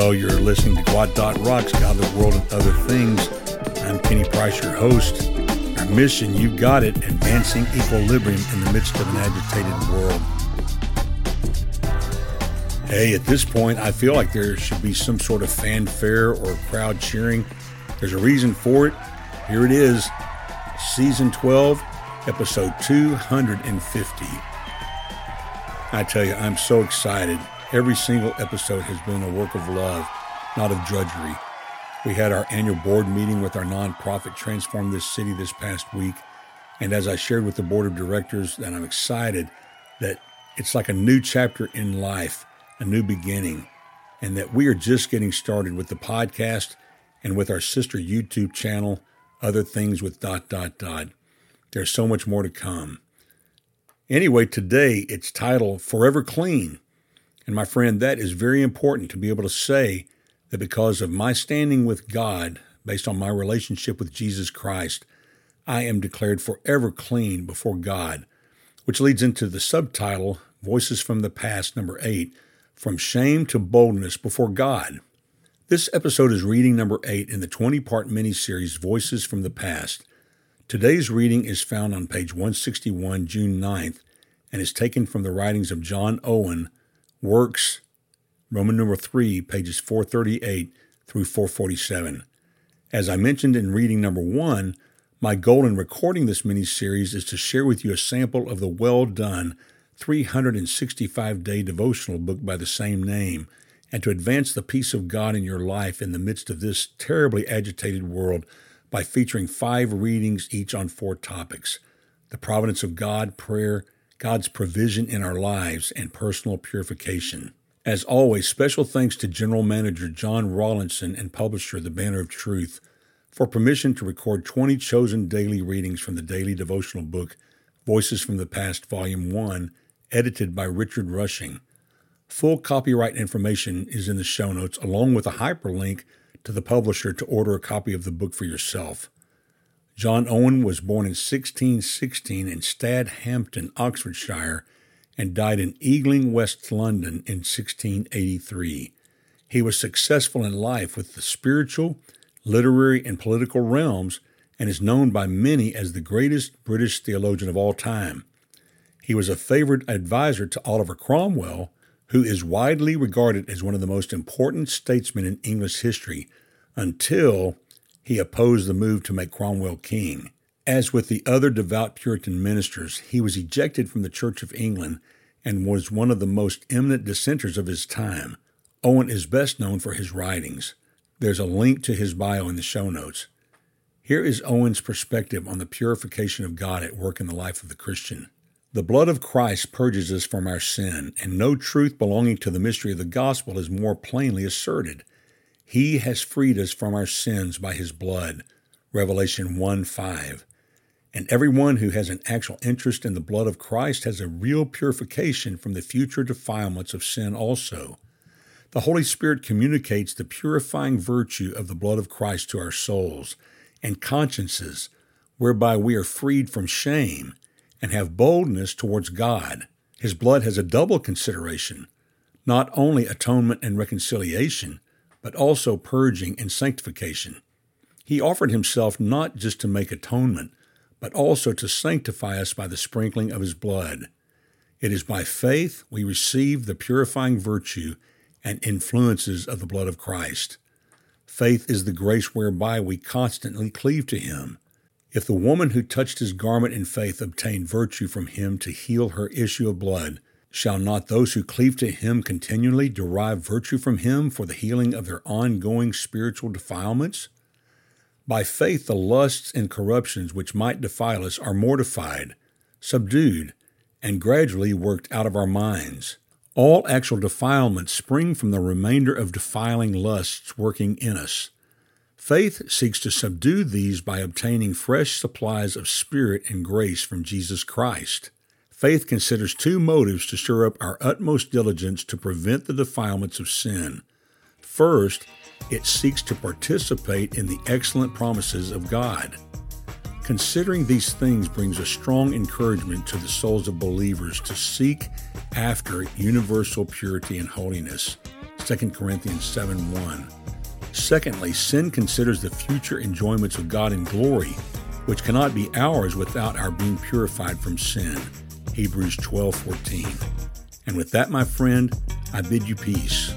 Well, you're listening to Gwot Dot Rocks, God, the World, and Other Things. I'm Kenny Price, your host. Our mission, you got it, advancing equilibrium in the midst of an agitated world. Hey, at this point, I feel like there should be some sort of fanfare or crowd cheering. There's a reason for it. Here it is Season 12, Episode 250. I tell you, I'm so excited. Every single episode has been a work of love, not of drudgery. We had our annual board meeting with our nonprofit Transform This City this past week. And as I shared with the board of directors, that I'm excited that it's like a new chapter in life, a new beginning, and that we are just getting started with the podcast and with our sister YouTube channel, Other Things with dot dot dot. There's so much more to come. Anyway, today it's titled Forever Clean. And my friend, that is very important to be able to say that because of my standing with God, based on my relationship with Jesus Christ, I am declared forever clean before God, which leads into the subtitle Voices from the Past, number eight From Shame to Boldness Before God. This episode is reading number eight in the 20 part mini-series Voices from the Past. Today's reading is found on page 161, June 9th, and is taken from the writings of John Owen, Works, Roman number 3, pages 438 through 447. As I mentioned in reading number 1, my goal in recording this mini series is to share with you a sample of the well done 365 day devotional book by the same name and to advance the peace of God in your life in the midst of this terribly agitated world by featuring five readings each on four topics the providence of God, prayer, God's provision in our lives, and personal purification. As always, special thanks to General Manager John Rawlinson and publisher The Banner of Truth for permission to record 20 chosen daily readings from the daily devotional book Voices from the Past, Volume 1, edited by Richard Rushing. Full copyright information is in the show notes, along with a hyperlink to the publisher to order a copy of the book for yourself. John Owen was born in 1616 in Stadhampton, Oxfordshire, and died in Ealing, West London in 1683. He was successful in life with the spiritual, literary, and political realms and is known by many as the greatest British theologian of all time. He was a favored advisor to Oliver Cromwell, who is widely regarded as one of the most important statesmen in English history until he opposed the move to make Cromwell king. As with the other devout Puritan ministers, he was ejected from the Church of England and was one of the most eminent dissenters of his time. Owen is best known for his writings. There's a link to his bio in the show notes. Here is Owen's perspective on the purification of God at work in the life of the Christian. The blood of Christ purges us from our sin, and no truth belonging to the mystery of the gospel is more plainly asserted. He has freed us from our sins by his blood. Revelation 1 5. And everyone who has an actual interest in the blood of Christ has a real purification from the future defilements of sin also. The Holy Spirit communicates the purifying virtue of the blood of Christ to our souls and consciences, whereby we are freed from shame and have boldness towards God. His blood has a double consideration not only atonement and reconciliation, but also purging and sanctification. He offered himself not just to make atonement, but also to sanctify us by the sprinkling of his blood. It is by faith we receive the purifying virtue and influences of the blood of Christ. Faith is the grace whereby we constantly cleave to him. If the woman who touched his garment in faith obtained virtue from him to heal her issue of blood, shall not those who cleave to him continually derive virtue from him for the healing of their ongoing spiritual defilements? By faith, the lusts and corruptions which might defile us are mortified, subdued, and gradually worked out of our minds. All actual defilements spring from the remainder of defiling lusts working in us. Faith seeks to subdue these by obtaining fresh supplies of spirit and grace from Jesus Christ. Faith considers two motives to stir up our utmost diligence to prevent the defilements of sin. First, it seeks to participate in the excellent promises of God. Considering these things brings a strong encouragement to the souls of believers to seek after universal purity and holiness. 2 Corinthians 7 1. Secondly, sin considers the future enjoyments of God in glory, which cannot be ours without our being purified from sin. Hebrews 12 14. And with that, my friend, I bid you peace.